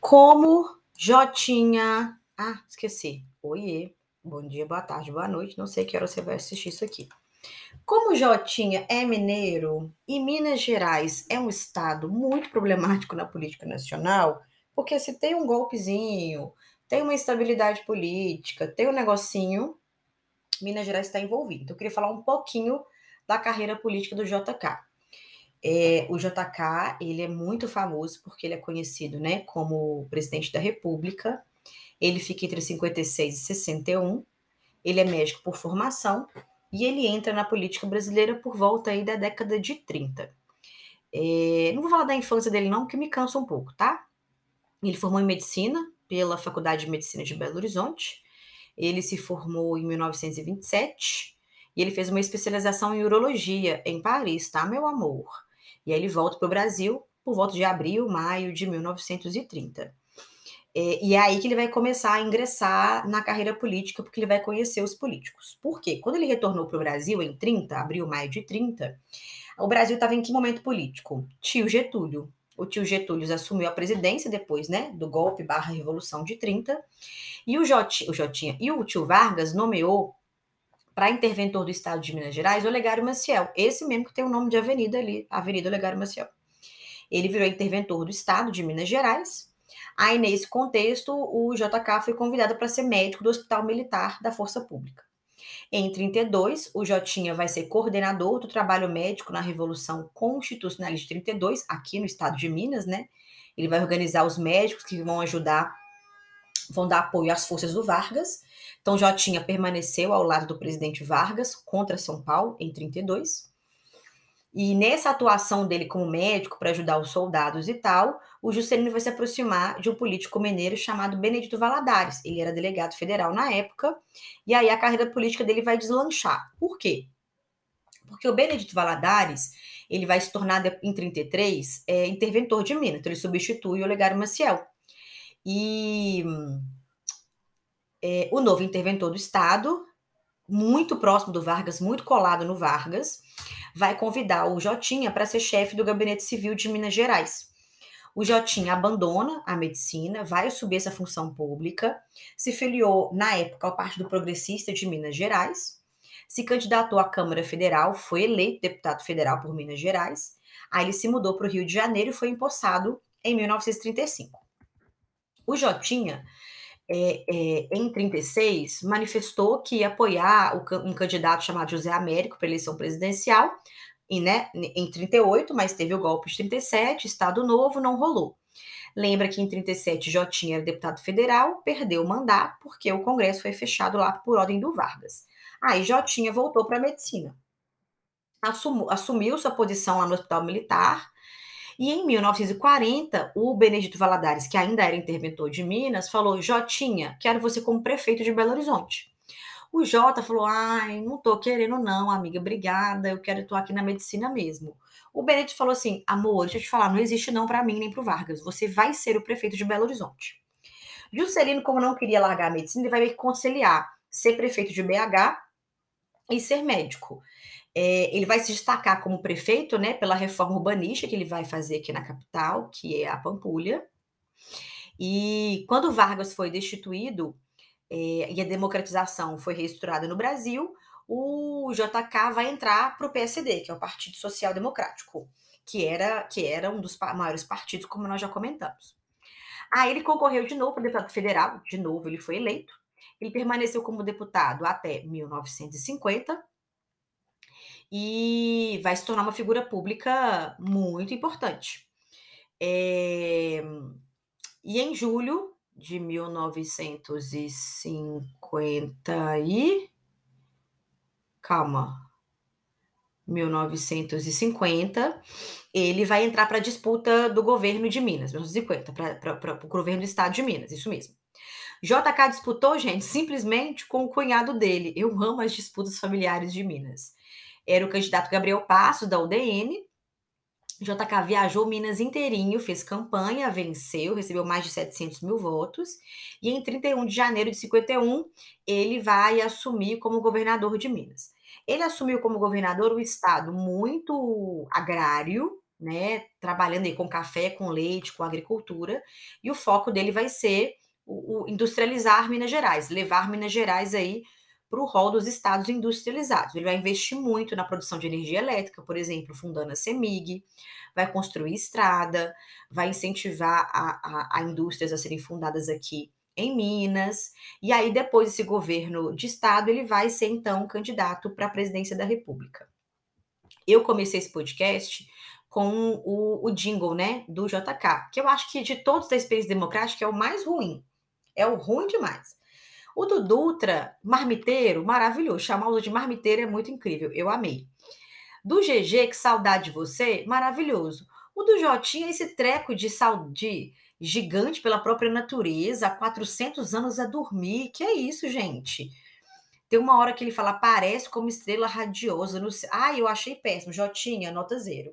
Como Jotinha. Ah, esqueci. Oiê. Bom dia, boa tarde, boa noite. Não sei que hora você vai assistir isso aqui. Como Jotinha é mineiro e Minas Gerais é um estado muito problemático na política nacional, porque se tem um golpezinho, tem uma instabilidade política, tem um negocinho, Minas Gerais está envolvido. Então, eu queria falar um pouquinho da carreira política do JK. É, o JK ele é muito famoso porque ele é conhecido né, como presidente da República. Ele fica entre 56 e 61. Ele é médico por formação e ele entra na política brasileira por volta aí da década de 30. É, não vou falar da infância dele não, porque me cansa um pouco, tá? Ele formou em medicina pela Faculdade de Medicina de Belo Horizonte. Ele se formou em 1927 e ele fez uma especialização em urologia em Paris, tá, meu amor? E aí ele volta para o Brasil por volta de abril, maio de 1930. É, e é aí que ele vai começar a ingressar na carreira política, porque ele vai conhecer os políticos. Por quê? Quando ele retornou para o Brasil em 30, abril, maio de 30, o Brasil estava em que momento político? Tio Getúlio. O tio Getúlio assumiu a presidência depois, né, do golpe barra revolução de 30, e o, Jotinha, o Jotinha e o tio Vargas nomeou para interventor do Estado de Minas Gerais, Olegário Maciel, esse mesmo que tem o nome de avenida ali, Avenida Olegário Maciel. Ele virou interventor do Estado de Minas Gerais. Aí, nesse contexto, o JK foi convidado para ser médico do Hospital Militar da Força Pública. Em 32, o Jotinha vai ser coordenador do trabalho médico na Revolução Constitucionalista de 32, aqui no estado de Minas, né? Ele vai organizar os médicos que vão ajudar, vão dar apoio às forças do Vargas então, Jotinha permaneceu ao lado do presidente Vargas contra São Paulo em 32. E nessa atuação dele como médico para ajudar os soldados e tal, o Juscelino vai se aproximar de um político mineiro chamado Benedito Valadares. Ele era delegado federal na época, e aí a carreira política dele vai deslanchar. Por quê? Porque o Benedito Valadares, ele vai se tornar em 33 é, interventor de Minas, então ele substitui o Olegário Maciel. E é, o novo interventor do Estado, muito próximo do Vargas, muito colado no Vargas, vai convidar o Jotinha para ser chefe do Gabinete Civil de Minas Gerais. O Jotinha abandona a medicina, vai assumir essa função pública, se filiou, na época, ao Partido Progressista de Minas Gerais, se candidatou à Câmara Federal, foi eleito deputado federal por Minas Gerais, aí ele se mudou para o Rio de Janeiro e foi empossado em 1935. O Jotinha é, é, em 36, manifestou que ia apoiar o, um candidato chamado José Américo para eleição presidencial, e, né, em 38, mas teve o golpe de 37, Estado Novo, não rolou. Lembra que em 37 Jotinha era deputado federal, perdeu o mandato porque o Congresso foi fechado lá por ordem do Vargas. Aí Jotinha voltou para a medicina. Assumiu, assumiu sua posição lá no Hospital Militar, e em 1940, o Benedito Valadares, que ainda era interventor de Minas, falou: Jotinha, quero você como prefeito de Belo Horizonte. O Jota falou: ai, não tô querendo, não, amiga, obrigada, eu quero, tô aqui na medicina mesmo. O Benedito falou assim: amor, deixa eu te falar, não existe não para mim nem para o Vargas, você vai ser o prefeito de Belo Horizonte. Juscelino, como não queria largar a medicina, ele vai ter que conciliar ser prefeito de BH e ser médico. É, ele vai se destacar como prefeito, né, pela reforma urbanística que ele vai fazer aqui na capital, que é a Pampulha. E quando Vargas foi destituído é, e a democratização foi reestruturada no Brasil, o JK vai entrar para o PSD, que é o Partido Social Democrático, que era, que era um dos maiores partidos, como nós já comentamos. Aí ele concorreu de novo para deputado federal, de novo ele foi eleito. Ele permaneceu como deputado até 1950 e vai se tornar uma figura pública muito importante. É... E em julho de 1950 e calma, 1950, ele vai entrar para a disputa do governo de Minas, 1950, para o governo do estado de Minas, isso mesmo. JK disputou, gente, simplesmente com o cunhado dele. Eu amo as disputas familiares de Minas. Era o candidato Gabriel Passos, da UDN. JK viajou Minas inteirinho, fez campanha, venceu, recebeu mais de 700 mil votos. E em 31 de janeiro de 51, ele vai assumir como governador de Minas. Ele assumiu como governador um estado muito agrário, né, trabalhando aí com café, com leite, com agricultura, e o foco dele vai ser o, o industrializar Minas Gerais, levar Minas Gerais aí para o rol dos estados industrializados. Ele vai investir muito na produção de energia elétrica, por exemplo, fundando a CEMIG, vai construir estrada, vai incentivar a, a, a indústrias a serem fundadas aqui em Minas. E aí, depois desse governo de estado, ele vai ser então candidato para a presidência da República. Eu comecei esse podcast com o, o jingle, né, do JK, que eu acho que de todos da experiência democrática é o mais ruim. É o ruim demais. O do Dutra, marmiteiro, maravilhoso. Chamá-lo de marmiteiro é muito incrível. Eu amei. Do GG, que saudade de você, maravilhoso. O do Jotinha, esse treco de, saudade gigante pela própria natureza, há 400 anos a dormir. Que é isso, gente? Tem uma hora que ele fala, parece como estrela radiosa. No... Ah, eu achei péssimo. Jotinha, nota zero.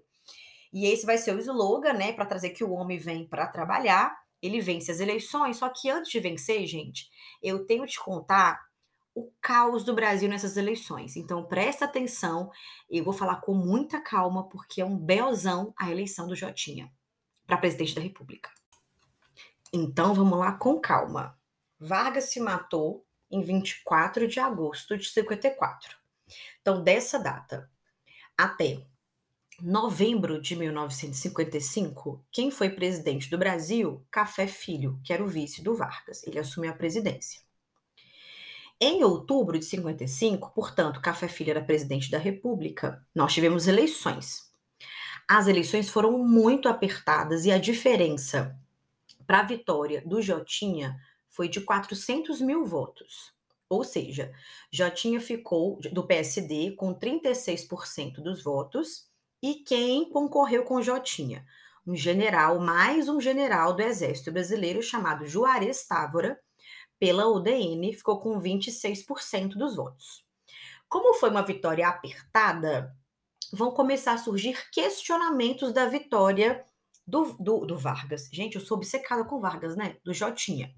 E esse vai ser o slogan, né, para trazer que o homem vem para trabalhar. Ele vence as eleições, só que antes de vencer, gente, eu tenho que te contar o caos do Brasil nessas eleições. Então, presta atenção, eu vou falar com muita calma, porque é um belzão a eleição do Jotinha para presidente da República. Então vamos lá com calma. Vargas se matou em 24 de agosto de 54. Então, dessa data até novembro de 1955, quem foi presidente do Brasil? Café Filho, que era o vice do Vargas. Ele assumiu a presidência. Em outubro de 55, portanto, Café Filho era presidente da República, nós tivemos eleições. As eleições foram muito apertadas e a diferença para a vitória do Jotinha foi de 400 mil votos. Ou seja, Jotinha ficou do PSD com 36% dos votos. E quem concorreu com Jotinha? Um general, mais um general do Exército Brasileiro chamado Juarez Távora, pela UDN, ficou com 26% dos votos. Como foi uma vitória apertada, vão começar a surgir questionamentos da vitória do, do, do Vargas. Gente, eu sou obcecada com Vargas, né? Do Jotinha.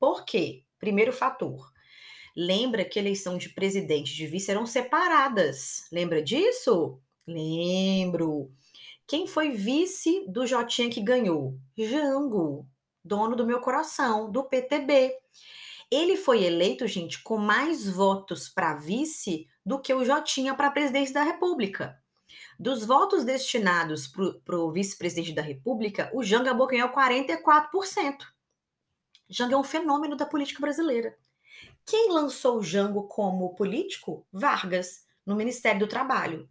Por quê? Primeiro fator. Lembra que eleição de presidente e de vice eram separadas. Lembra disso? Lembro. Quem foi vice do Jotinha que ganhou? Jango, dono do meu coração, do PTB. Ele foi eleito, gente, com mais votos para vice do que o Jotinha para a presidência da República. Dos votos destinados para o vice-presidente da República, o Janga abocanhou 44%. Janga é um fenômeno da política brasileira. Quem lançou o Jango como político? Vargas, no Ministério do Trabalho.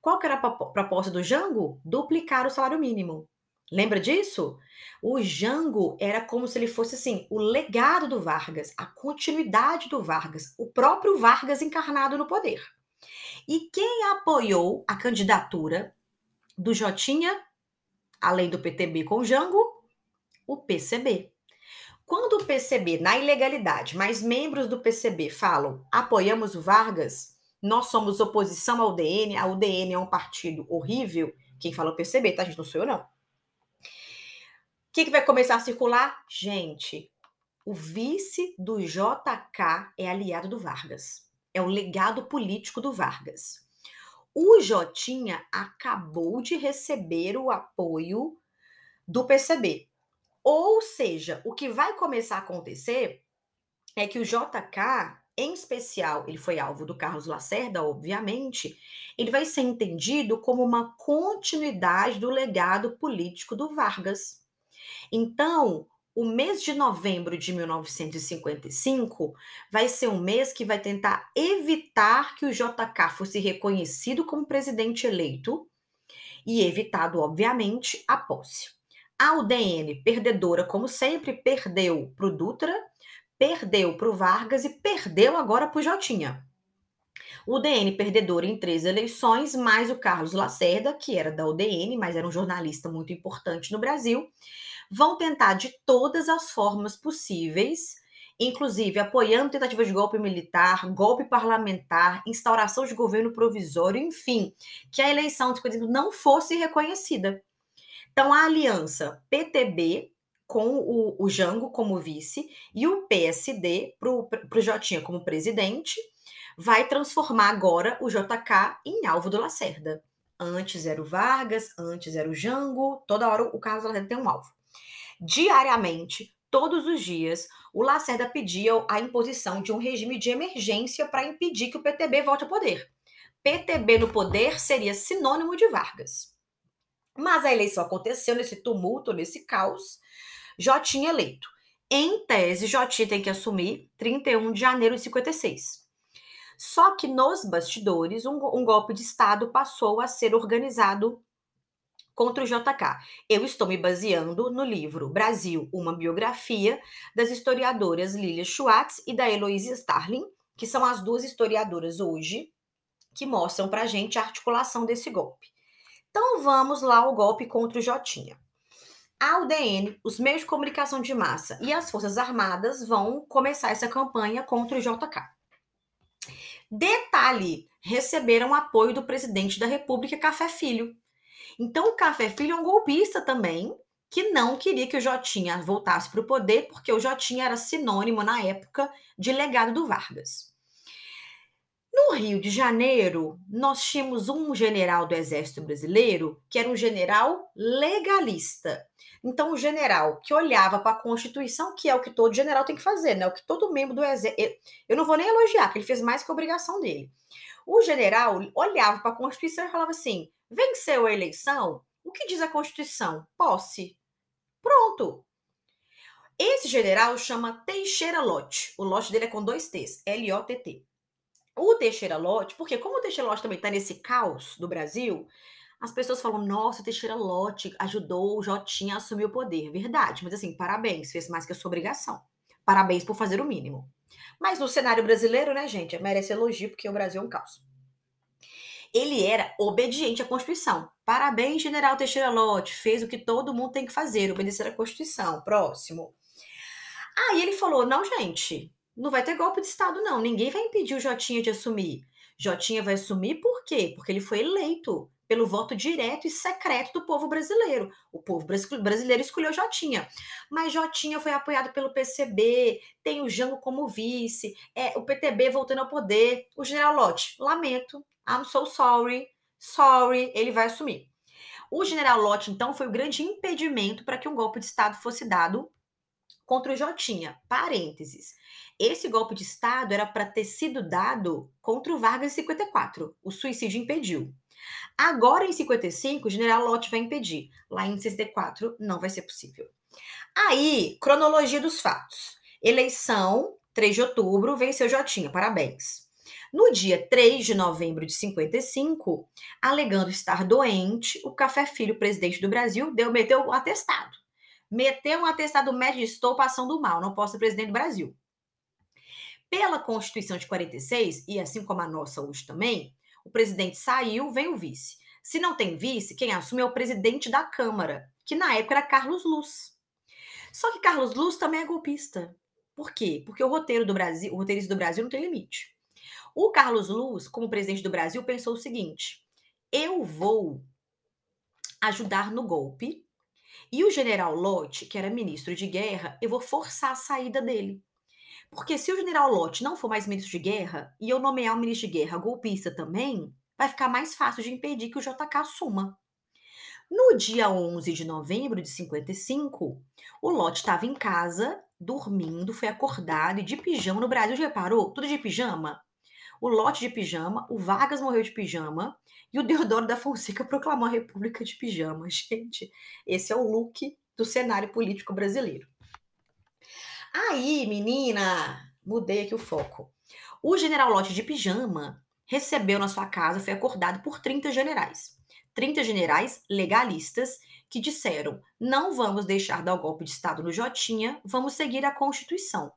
Qual que era a proposta do Jango? Duplicar o salário mínimo. Lembra disso? O Jango era como se ele fosse assim, o legado do Vargas, a continuidade do Vargas, o próprio Vargas encarnado no poder. E quem apoiou a candidatura do Jotinha, além do PTB com o Jango? O PCB. Quando o PCB, na ilegalidade, mas membros do PCB falam apoiamos o Vargas, nós somos oposição ao DN, a UDN é um partido horrível, quem fala o PCB, tá, gente? Não sou eu, não. O que, que vai começar a circular? Gente, o vice do JK é aliado do Vargas é o legado político do Vargas. O Jotinha acabou de receber o apoio do PCB. Ou seja, o que vai começar a acontecer é que o JK, em especial, ele foi alvo do Carlos Lacerda, obviamente, ele vai ser entendido como uma continuidade do legado político do Vargas. Então, o mês de novembro de 1955 vai ser um mês que vai tentar evitar que o JK fosse reconhecido como presidente eleito e evitado, obviamente, a posse. A UDN, perdedora, como sempre, perdeu para o Dutra, perdeu para o Vargas e perdeu agora para o Jotinha. O UDN perdedor em três eleições, mais o Carlos Lacerda, que era da UDN, mas era um jornalista muito importante no Brasil, vão tentar de todas as formas possíveis, inclusive apoiando tentativa de golpe militar, golpe parlamentar, instauração de governo provisório, enfim, que a eleição de não fosse reconhecida. Então, a aliança PTB com o, o Jango como vice e o PSD para o Jotinha como presidente, vai transformar agora o JK em alvo do Lacerda. Antes era o Vargas, antes era o Jango, toda hora o Carlos Lacerda tem um alvo. Diariamente, todos os dias, o Lacerda pedia a imposição de um regime de emergência para impedir que o PTB volte ao poder. PTB no poder seria sinônimo de Vargas. Mas a eleição aconteceu nesse tumulto, nesse caos. Jotinha eleito. Em tese, Jotinha tem que assumir 31 de janeiro de 56. Só que nos bastidores, um, um golpe de Estado passou a ser organizado contra o JK. Eu estou me baseando no livro Brasil, uma biografia das historiadoras Lilia Schwartz e da Heloísa Starling, que são as duas historiadoras hoje que mostram para a gente a articulação desse golpe. Então vamos lá ao golpe contra o Jotinha. A UDN, os meios de comunicação de massa e as Forças Armadas vão começar essa campanha contra o JK. Detalhe: receberam apoio do presidente da República, Café Filho, então, o Café Filho é um golpista também, que não queria que o Jotinha voltasse para o poder, porque o Jotinha era sinônimo, na época, de legado do Vargas. No Rio de Janeiro, nós tínhamos um general do Exército Brasileiro que era um general legalista. Então, o general que olhava para a Constituição, que é o que todo general tem que fazer, né? O que todo membro do Exército. Eu não vou nem elogiar, que ele fez mais que a obrigação dele. O general olhava para a Constituição e falava assim: Venceu a eleição? O que diz a Constituição? Posse. Pronto. Esse general chama Teixeira Lote. O lote dele é com dois T's, L-O-T-T. O Teixeira Lote, porque como o Teixeira Lote também está nesse caos do Brasil, as pessoas falam, nossa, o Teixeira Lote ajudou o Jotinha a assumir o poder. Verdade, mas assim, parabéns, fez mais que a sua obrigação. Parabéns por fazer o mínimo. Mas no cenário brasileiro, né, gente, merece elogio, porque o Brasil é um caos ele era obediente à Constituição. Parabéns, General Teixeira Lott, fez o que todo mundo tem que fazer, obedecer à Constituição. Próximo. Aí ele falou: não, gente, não vai ter golpe de Estado, não. Ninguém vai impedir o Jotinha de assumir. Jotinha vai assumir por quê? Porque ele foi eleito pelo voto direto e secreto do povo brasileiro. O povo brasileiro escolheu Jotinha. Mas Jotinha foi apoiado pelo PCB, tem o Jango como vice, é, o PTB voltando ao poder. O general Lott, lamento, I'm so sorry, sorry, ele vai assumir. O general Lott, então, foi o grande impedimento para que um golpe de Estado fosse dado contra o Jotinha. Parênteses. Esse golpe de Estado era para ter sido dado contra o Vargas em 54. O suicídio impediu. Agora, em 55, o general Lott vai impedir. Lá em 64, não vai ser possível. Aí, cronologia dos fatos. Eleição, 3 de outubro, venceu Jotinha. Parabéns. No dia 3 de novembro de 55, alegando estar doente, o Café Filho, presidente do Brasil, deu, meteu um atestado. Meteu um atestado médico estou passando mal, não posso ser presidente do Brasil. Pela Constituição de 46, e assim como a nossa hoje também, o presidente saiu, vem o vice. Se não tem vice, quem assume é o presidente da Câmara, que na época era Carlos Luz. Só que Carlos Luz também é golpista. Por quê? Porque o roteiro do Brasil, o roteirista do Brasil não tem limite. O Carlos Luz, como presidente do Brasil, pensou o seguinte: eu vou ajudar no golpe e o general Lott, que era ministro de guerra, eu vou forçar a saída dele. Porque se o general Lott não for mais ministro de guerra e eu nomear o ministro de guerra golpista também, vai ficar mais fácil de impedir que o JK assuma. No dia 11 de novembro de 55, o Lott estava em casa, dormindo, foi acordado e de pijama. No Brasil, já reparou? Tudo de pijama o lote de pijama, o Vargas morreu de pijama e o Deodoro da Fonseca proclamou a República de Pijama. Gente, esse é o look do cenário político brasileiro. Aí, menina, mudei aqui o foco. O general Lote de pijama recebeu na sua casa, foi acordado por 30 generais. 30 generais legalistas que disseram: não vamos deixar dar o golpe de Estado no Jotinha, vamos seguir a Constituição.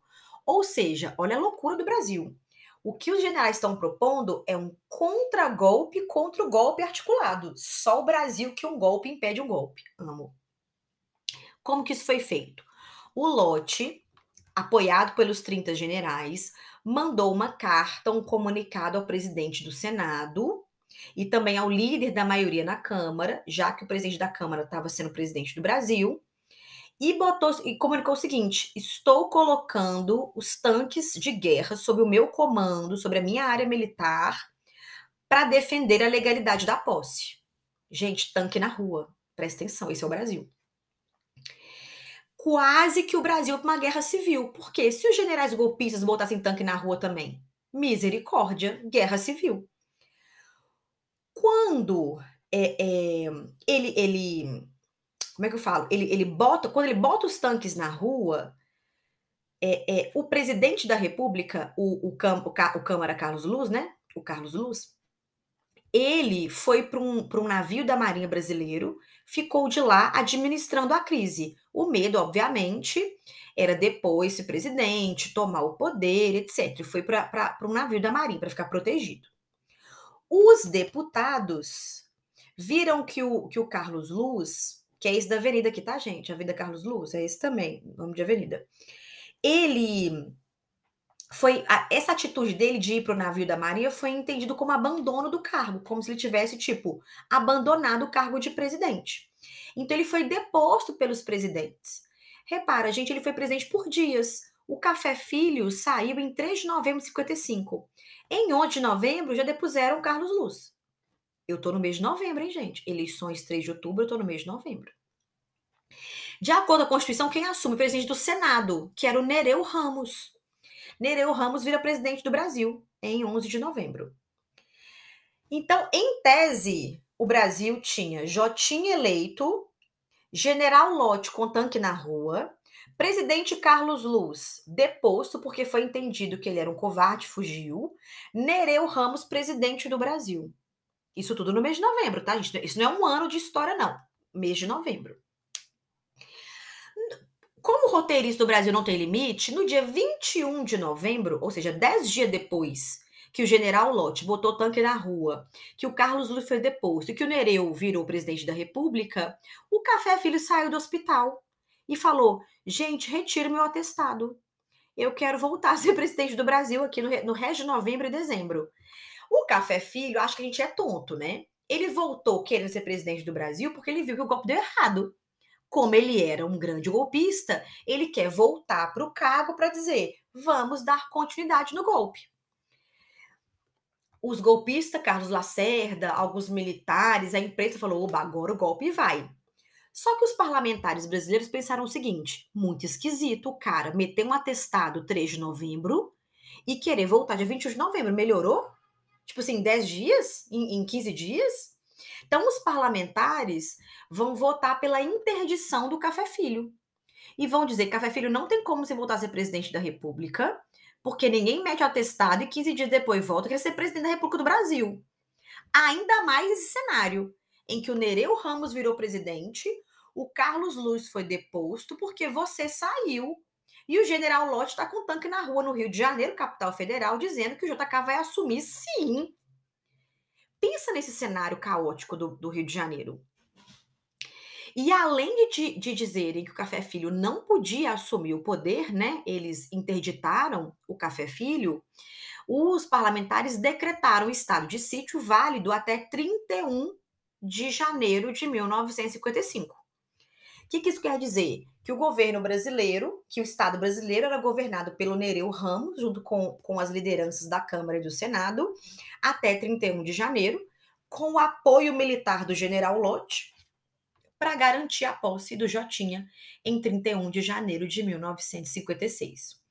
Ou seja, olha a loucura do Brasil. O que os generais estão propondo é um contragolpe contra o golpe articulado. Só o Brasil que um golpe impede um golpe. Amo. Como que isso foi feito? O lote, apoiado pelos 30 generais, mandou uma carta, um comunicado ao presidente do Senado e também ao líder da maioria na Câmara, já que o presidente da Câmara estava sendo presidente do Brasil, e botou e comunicou o seguinte: estou colocando os tanques de guerra sob o meu comando, sobre a minha área militar, para defender a legalidade da posse. Gente, tanque na rua. Presta atenção, esse é o Brasil. Quase que o Brasil para uma guerra civil. Porque se os generais golpistas botassem tanque na rua também? Misericórdia, guerra civil. Quando é, é, ele, ele como é que eu falo? Ele, ele bota, quando ele bota os tanques na rua, é, é o presidente da República, o, o, o, o Câmara Carlos Luz, né? O Carlos Luz, ele foi para um, um navio da Marinha Brasileiro, ficou de lá administrando a crise. O medo, obviamente, era depois ser presidente, tomar o poder, etc. Foi para um navio da Marinha para ficar protegido. Os deputados viram que o, que o Carlos Luz que é esse da Avenida aqui, tá, gente? Avenida Carlos Luz, é esse também, nome de avenida. Ele foi a, essa atitude dele de ir para o navio da Maria foi entendido como abandono do cargo, como se ele tivesse tipo abandonado o cargo de presidente. Então ele foi deposto pelos presidentes. Repara, gente, ele foi presidente por dias. O Café Filho saiu em 3 de novembro de 55. Em 11 de novembro já depuseram Carlos Luz. Eu tô no mês de novembro, hein, gente? Eleições 3 de outubro, eu tô no mês de novembro. De acordo com a Constituição, quem assume o presidente do Senado, que era o Nereu Ramos. Nereu Ramos vira presidente do Brasil em 11 de novembro. Então, em tese, o Brasil tinha Jotinha eleito, General Lote com tanque na rua, presidente Carlos Luz deposto porque foi entendido que ele era um covarde, fugiu, Nereu Ramos presidente do Brasil. Isso tudo no mês de novembro, tá, gente? Isso não é um ano de história, não. Mês de novembro. Como o roteirista do Brasil não tem limite, no dia 21 de novembro, ou seja, 10 dias depois que o general Lott botou tanque na rua, que o Carlos Luz foi deposto e que o Nereu virou presidente da República, o Café Filho saiu do hospital e falou: gente, retiro meu atestado. Eu quero voltar a ser presidente do Brasil aqui no, no resto de novembro e dezembro. O Café Filho, acho que a gente é tonto, né? Ele voltou querendo ser presidente do Brasil porque ele viu que o golpe deu errado. Como ele era um grande golpista, ele quer voltar para o cargo para dizer: vamos dar continuidade no golpe. Os golpistas, Carlos Lacerda, alguns militares, a imprensa falou: oba, agora o golpe vai. Só que os parlamentares brasileiros pensaram o seguinte: muito esquisito o cara meter um atestado 3 de novembro e querer voltar dia 21 de novembro. Melhorou? Tipo assim, 10 dias? Em, em 15 dias? Então, os parlamentares vão votar pela interdição do Café Filho. E vão dizer que Café Filho não tem como você voltar a ser presidente da República, porque ninguém mete atestado e 15 dias depois volta quer ser presidente da República do Brasil. Ainda mais esse cenário, em que o Nereu Ramos virou presidente, o Carlos Luz foi deposto porque você saiu e o general Lott está com tanque na rua no Rio de Janeiro, capital federal, dizendo que o JK vai assumir sim. Pensa nesse cenário caótico do, do Rio de Janeiro. E além de, de, dizerem que o Café Filho não podia assumir o poder, né? Eles interditaram o Café Filho. Os parlamentares decretaram estado de sítio válido até 31 de janeiro de 1955. O que, que isso quer dizer? que o governo brasileiro, que o Estado brasileiro era governado pelo Nereu Ramos, junto com, com as lideranças da Câmara e do Senado, até 31 de janeiro, com o apoio militar do general Lott, para garantir a posse do Jotinha em 31 de janeiro de 1956.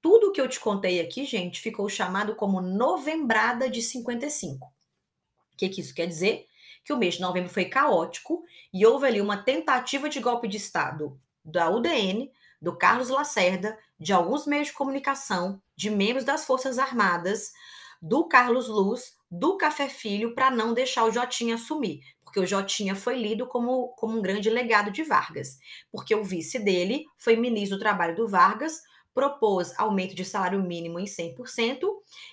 Tudo que eu te contei aqui, gente, ficou chamado como Novembrada de 55. O que, que isso quer dizer? Que o mês de novembro foi caótico e houve ali uma tentativa de golpe de Estado da UDN, do Carlos Lacerda, de alguns meios de comunicação, de membros das Forças Armadas, do Carlos Luz, do Café Filho, para não deixar o Jotinha assumir, porque o Jotinha foi lido como, como um grande legado de Vargas, porque o vice dele foi ministro do Trabalho do Vargas, propôs aumento de salário mínimo em 100%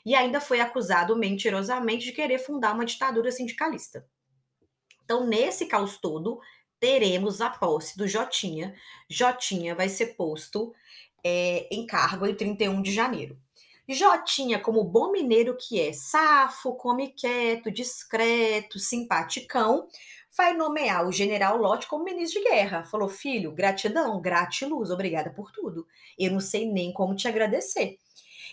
e ainda foi acusado mentirosamente de querer fundar uma ditadura sindicalista. Então, nesse caos todo, teremos a posse do Jotinha. Jotinha vai ser posto é, em cargo em 31 de janeiro. Jotinha, como bom mineiro que é, safo, come quieto, discreto, simpaticão, vai nomear o general Lott como ministro de guerra. Falou, filho, gratidão, gratiluz, obrigada por tudo. Eu não sei nem como te agradecer.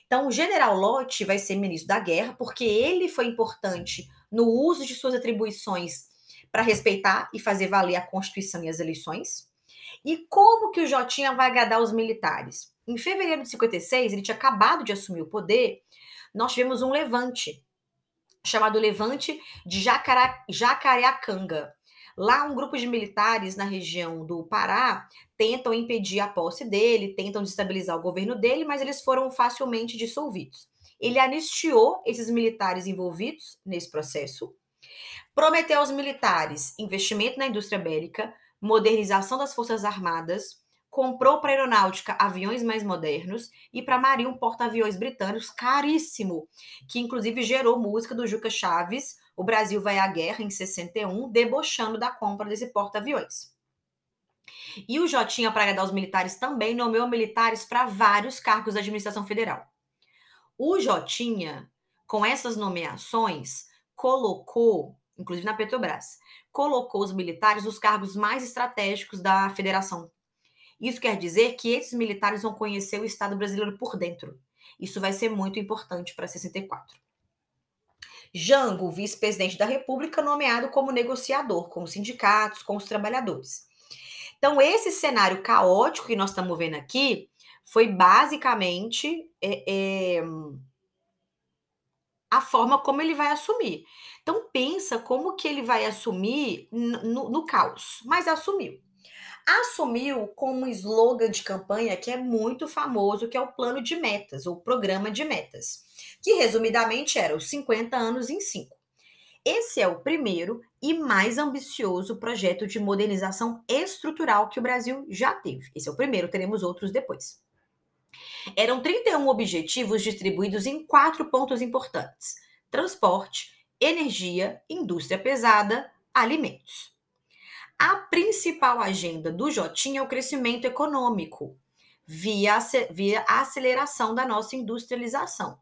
Então, o general Lott vai ser ministro da guerra, porque ele foi importante no uso de suas atribuições para respeitar e fazer valer a Constituição e as eleições. E como que o Jotinha vai agradar os militares? Em fevereiro de 56, ele tinha acabado de assumir o poder, nós tivemos um levante, chamado Levante de Jacará, Jacareacanga. Lá, um grupo de militares na região do Pará tentam impedir a posse dele, tentam destabilizar o governo dele, mas eles foram facilmente dissolvidos. Ele anistiou esses militares envolvidos nesse processo, prometeu aos militares investimento na indústria bélica, modernização das Forças Armadas, comprou para a aeronáutica aviões mais modernos e para a marinha um porta-aviões britânicos caríssimo, que inclusive gerou música do Juca Chaves, O Brasil vai à guerra em 61, debochando da compra desse porta-aviões. E o Jotinha, para agradar os militares, também nomeou militares para vários cargos da administração federal. O Jotinha, com essas nomeações, colocou, inclusive na Petrobras, colocou os militares nos cargos mais estratégicos da federação isso quer dizer que esses militares vão conhecer o Estado brasileiro por dentro. Isso vai ser muito importante para 64. Jango, vice-presidente da República, nomeado como negociador com os sindicatos, com os trabalhadores. Então, esse cenário caótico que nós estamos vendo aqui foi basicamente é, é, a forma como ele vai assumir. Então, pensa como que ele vai assumir no, no caos, mas assumiu assumiu como um slogan de campanha que é muito famoso, que é o plano de metas, ou programa de metas, que resumidamente era os 50 anos em 5. Esse é o primeiro e mais ambicioso projeto de modernização estrutural que o Brasil já teve. Esse é o primeiro, teremos outros depois. Eram 31 objetivos distribuídos em quatro pontos importantes: transporte, energia, indústria pesada, alimentos. A principal agenda do Jotinha é o crescimento econômico, via, via a aceleração da nossa industrialização.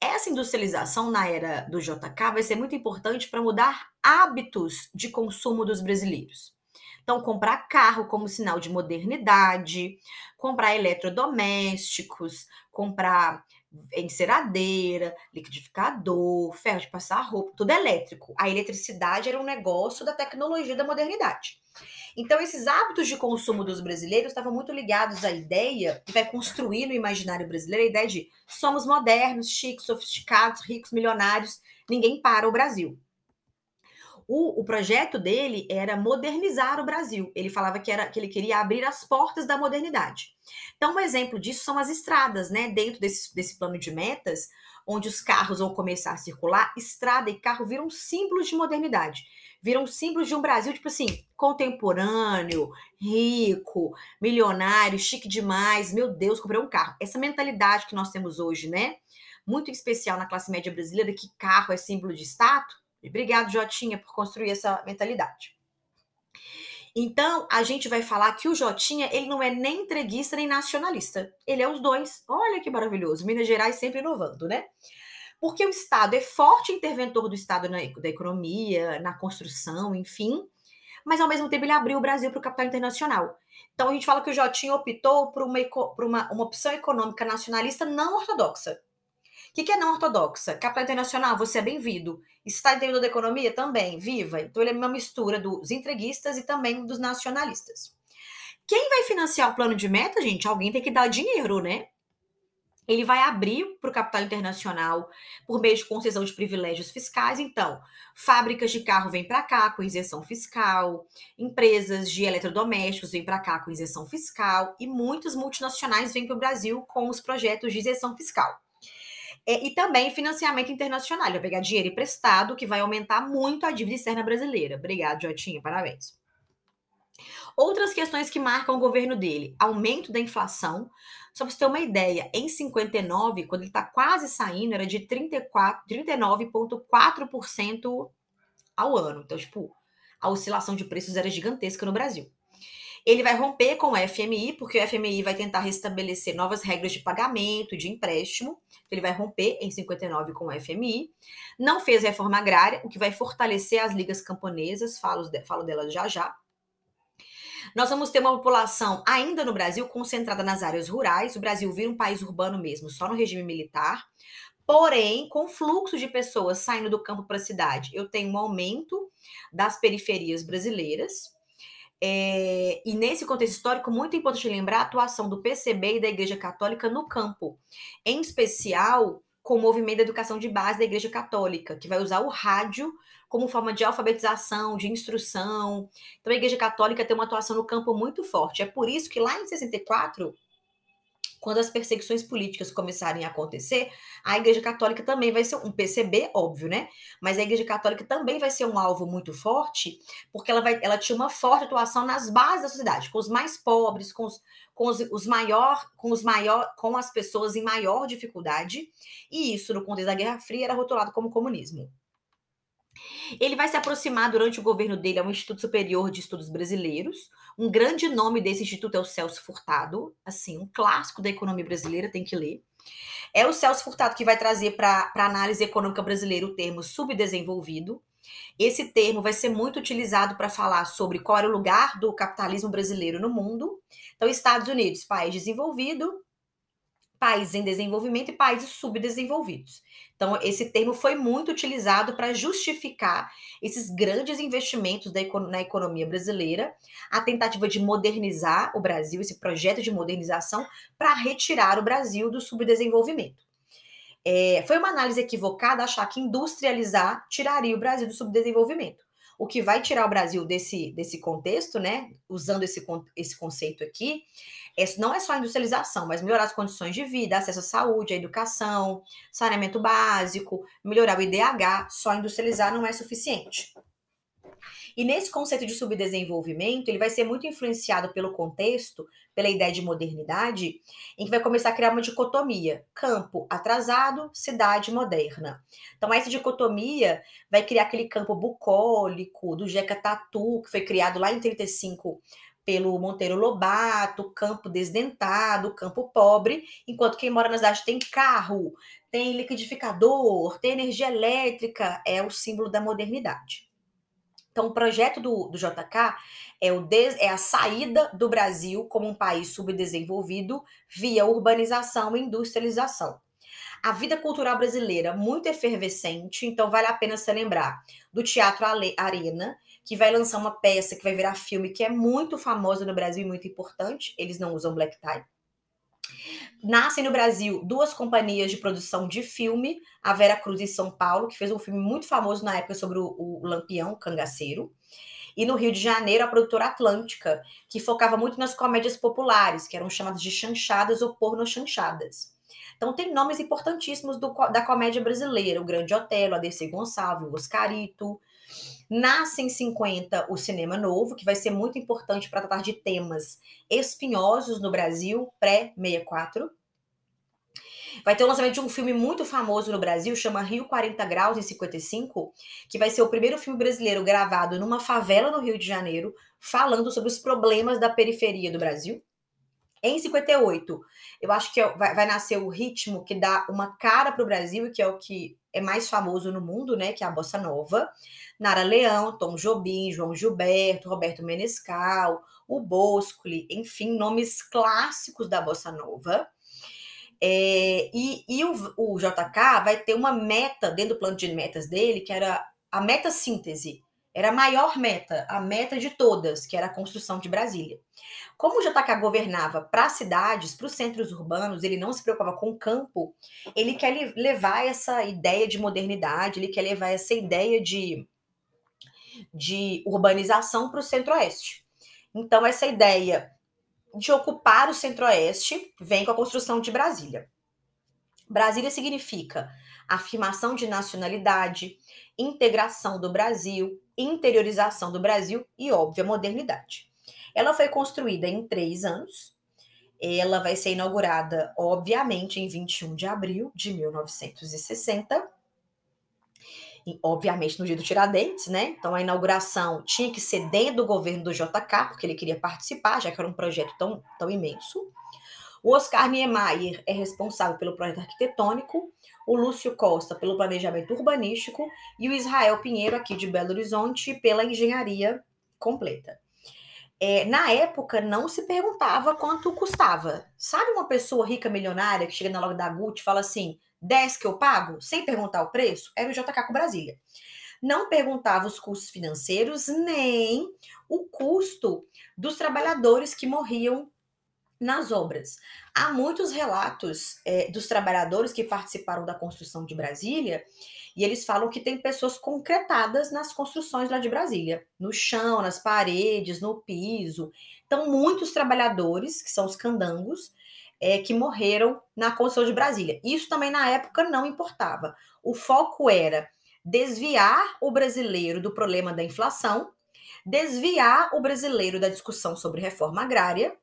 Essa industrialização na era do JK vai ser muito importante para mudar hábitos de consumo dos brasileiros. Então, comprar carro como sinal de modernidade, comprar eletrodomésticos, comprar enceradeira, liquidificador, ferro de passar roupa, tudo elétrico. A eletricidade era um negócio da tecnologia da modernidade. Então, esses hábitos de consumo dos brasileiros estavam muito ligados à ideia, que vai construir no imaginário brasileiro a ideia de somos modernos, chiques, sofisticados, ricos, milionários, ninguém para o Brasil. O, o, projeto dele era modernizar o Brasil. Ele falava que, era, que ele queria abrir as portas da modernidade. Então, um exemplo disso são as estradas, né? Dentro desse, desse plano de metas, onde os carros vão começar a circular, estrada e carro viram símbolos de modernidade. Viram símbolos de um Brasil, tipo assim, contemporâneo, rico, milionário, chique demais. Meu Deus, comprei um carro. Essa mentalidade que nós temos hoje, né? Muito especial na classe média brasileira, que carro é símbolo de status Obrigado, Jotinha, por construir essa mentalidade. Então, a gente vai falar que o Jotinha, ele não é nem entreguista nem nacionalista. Ele é os dois. Olha que maravilhoso. Minas Gerais sempre inovando, né? Porque o Estado é forte interventor do Estado na, da economia, na construção, enfim, mas ao mesmo tempo ele abriu o Brasil para o capital internacional. Então a gente fala que o Jotinha optou por uma, por uma, uma opção econômica nacionalista não ortodoxa. Que, que é não ortodoxa? Capital internacional, você é bem-vindo. Está entendendo da economia? Também, viva. Então ele é uma mistura dos entreguistas e também dos nacionalistas. Quem vai financiar o plano de meta, gente? Alguém tem que dar dinheiro, né? ele vai abrir para o capital internacional por meio de concessão de privilégios fiscais. Então, fábricas de carro vêm para cá com isenção fiscal, empresas de eletrodomésticos vêm para cá com isenção fiscal e muitas multinacionais vêm para o Brasil com os projetos de isenção fiscal. É, e também financiamento internacional. Vai pegar dinheiro emprestado, que vai aumentar muito a dívida externa brasileira. Obrigado, Jotinha. Parabéns. Outras questões que marcam o governo dele: aumento da inflação. Só para você ter uma ideia, em 59, quando ele está quase saindo, era de 39,4% ao ano. Então, tipo, a oscilação de preços era gigantesca no Brasil. Ele vai romper com o FMI, porque o FMI vai tentar restabelecer novas regras de pagamento, de empréstimo. Ele vai romper em 59 com o FMI. Não fez reforma agrária, o que vai fortalecer as ligas camponesas, falo, falo delas já já. Nós vamos ter uma população ainda no Brasil concentrada nas áreas rurais. O Brasil vira um país urbano mesmo, só no regime militar. Porém, com fluxo de pessoas saindo do campo para a cidade, eu tenho um aumento das periferias brasileiras. É, e nesse contexto histórico, muito importante lembrar a atuação do PCB e da Igreja Católica no campo, em especial com o movimento da educação de base da Igreja Católica, que vai usar o rádio como forma de alfabetização, de instrução. Então, a Igreja Católica tem uma atuação no campo muito forte. É por isso que lá em 64, quando as perseguições políticas começarem a acontecer, a Igreja Católica também vai ser um PCB, óbvio, né? Mas a Igreja Católica também vai ser um alvo muito forte, porque ela, vai, ela tinha uma forte atuação nas bases da sociedade, com os mais pobres, com os, com os, os maior, com os maior, com as pessoas em maior dificuldade, e isso, no contexto da Guerra Fria, era rotulado como comunismo. Ele vai se aproximar durante o governo dele ao Instituto Superior de Estudos Brasileiros. Um grande nome desse instituto é o Celso Furtado, assim, um clássico da economia brasileira, tem que ler. É o Celso Furtado que vai trazer para a análise econômica brasileira o termo subdesenvolvido. Esse termo vai ser muito utilizado para falar sobre qual era o lugar do capitalismo brasileiro no mundo. Então, Estados Unidos, país desenvolvido, países em desenvolvimento e países subdesenvolvidos. Então, esse termo foi muito utilizado para justificar esses grandes investimentos na economia brasileira, a tentativa de modernizar o Brasil, esse projeto de modernização, para retirar o Brasil do subdesenvolvimento. É, foi uma análise equivocada achar que industrializar tiraria o Brasil do subdesenvolvimento. O que vai tirar o Brasil desse, desse contexto, né, usando esse, esse conceito aqui, esse não é só a industrialização, mas melhorar as condições de vida, acesso à saúde, à educação, saneamento básico, melhorar o IDH, só industrializar não é suficiente. E nesse conceito de subdesenvolvimento, ele vai ser muito influenciado pelo contexto, pela ideia de modernidade, em que vai começar a criar uma dicotomia: campo atrasado, cidade moderna. Então, essa dicotomia vai criar aquele campo bucólico do Jeca Tatu, que foi criado lá em 35 pelo Monteiro Lobato, campo desdentado, campo pobre, enquanto quem mora na cidade tem carro, tem liquidificador, tem energia elétrica, é o símbolo da modernidade. Então, o projeto do, do JK é, o des, é a saída do Brasil como um país subdesenvolvido via urbanização e industrialização. A vida cultural brasileira muito efervescente, então vale a pena se lembrar do Teatro Arena, que vai lançar uma peça que vai virar filme, que é muito famosa no Brasil e muito importante. Eles não usam black tie. Nascem no Brasil duas companhias de produção de filme, a Vera Cruz e São Paulo, que fez um filme muito famoso na época sobre o, o Lampião, o cangaceiro. E no Rio de Janeiro, a produtora Atlântica, que focava muito nas comédias populares, que eram chamadas de chanchadas ou porno-chanchadas. Então, tem nomes importantíssimos do, da comédia brasileira: o Grande Otelo, a Dercy Gonçalves, o Oscarito, Nasce em 50 o Cinema Novo, que vai ser muito importante para tratar de temas espinhosos no Brasil, pré-64. Vai ter o lançamento de um filme muito famoso no Brasil, chama Rio 40 Graus, em 55, que vai ser o primeiro filme brasileiro gravado numa favela no Rio de Janeiro, falando sobre os problemas da periferia do Brasil. Em 58, eu acho que é vai, vai nascer o ritmo que dá uma cara para o Brasil e que é o que é mais famoso no mundo, né? Que é a Bossa Nova. Nara Leão, Tom Jobim, João Gilberto, Roberto Menescal, o Boscoli, enfim, nomes clássicos da Bossa Nova. É, e, e o, o, JK vai ter uma meta dentro do plano de metas dele, que era a meta síntese, Era a maior meta, a meta de todas, que era a construção de Brasília. Como o JK governava para cidades, para os centros urbanos, ele não se preocupava com o campo, ele quer levar essa ideia de modernidade, ele quer levar essa ideia de, de urbanização para o centro-oeste. Então, essa ideia de ocupar o centro-oeste vem com a construção de Brasília. Brasília significa afirmação de nacionalidade, integração do Brasil, interiorização do Brasil e, óbvio, modernidade. Ela foi construída em três anos. Ela vai ser inaugurada, obviamente, em 21 de abril de 1960. E, obviamente, no dia do Tiradentes, né? Então, a inauguração tinha que ser dentro do governo do JK, porque ele queria participar, já que era um projeto tão, tão imenso. O Oscar Niemeyer é responsável pelo projeto arquitetônico, o Lúcio Costa pelo planejamento urbanístico e o Israel Pinheiro, aqui de Belo Horizonte, pela engenharia completa. É, na época, não se perguntava quanto custava. Sabe uma pessoa rica milionária que chega na loja da Gucci e fala assim: 10 que eu pago, sem perguntar o preço? Era o JK com Brasília. Não perguntava os custos financeiros, nem o custo dos trabalhadores que morriam nas obras. Há muitos relatos é, dos trabalhadores que participaram da construção de Brasília e eles falam que tem pessoas concretadas nas construções lá de Brasília, no chão, nas paredes, no piso. Então, muitos trabalhadores, que são os candangos, é, que morreram na construção de Brasília. Isso também na época não importava. O foco era desviar o brasileiro do problema da inflação, desviar o brasileiro da discussão sobre reforma agrária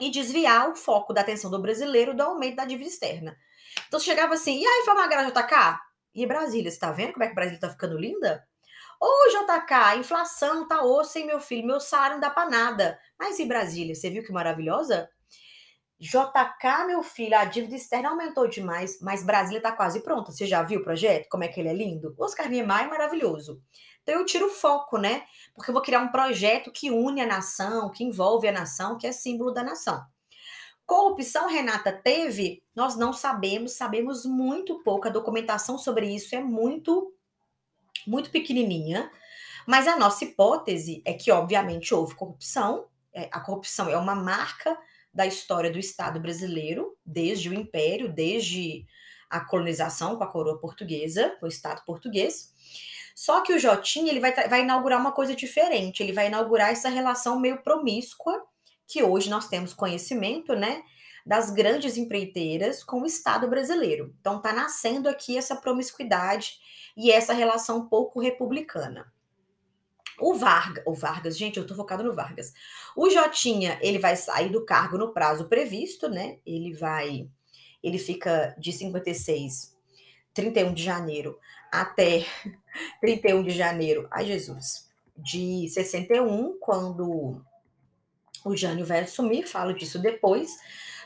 e desviar o foco da atenção do brasileiro do aumento da dívida externa. Então chegava assim, e aí, agrária JK? E Brasília, você tá vendo como é que Brasília tá ficando linda? Ô, JK, a inflação tá osso, hein, meu filho? Meu salário não dá pra nada. Mas e Brasília? Você viu que maravilhosa? JK, meu filho, a dívida externa aumentou demais, mas Brasília tá quase pronta. Você já viu o projeto? Como é que ele é lindo? Oscar Niemeyer maravilhoso. Então eu tiro o foco, né? Porque eu vou criar um projeto que une a nação, que envolve a nação, que é símbolo da nação. Corrupção Renata teve? Nós não sabemos, sabemos muito pouco. A documentação sobre isso é muito, muito pequenininha. Mas a nossa hipótese é que, obviamente, houve corrupção. É, a corrupção é uma marca da história do Estado brasileiro, desde o Império, desde a colonização com a coroa portuguesa, o Estado português. Só que o Jotinha ele vai, vai inaugurar uma coisa diferente. Ele vai inaugurar essa relação meio promíscua que hoje nós temos conhecimento, né? Das grandes empreiteiras com o Estado brasileiro. Então, está nascendo aqui essa promiscuidade e essa relação pouco republicana. O Vargas, o Vargas, gente, eu estou focado no Vargas. O Jotinha, ele vai sair do cargo no prazo previsto, né? Ele vai, ele fica de 56, 31 de janeiro até 31 de janeiro, ai Jesus, de 61, quando o Jânio vai assumir, falo disso depois.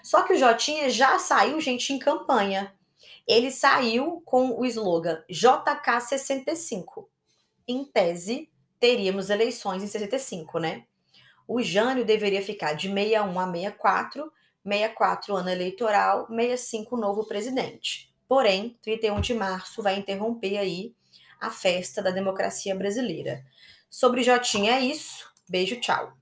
Só que o Jotinha já saiu, gente, em campanha. Ele saiu com o slogan JK65. Em tese, teríamos eleições em 65, né? O Jânio deveria ficar de 61 a 64, 64 ano eleitoral, 65 novo presidente. Porém, 31 de março vai interromper aí a festa da democracia brasileira. Sobre Jotinha é isso. Beijo, tchau.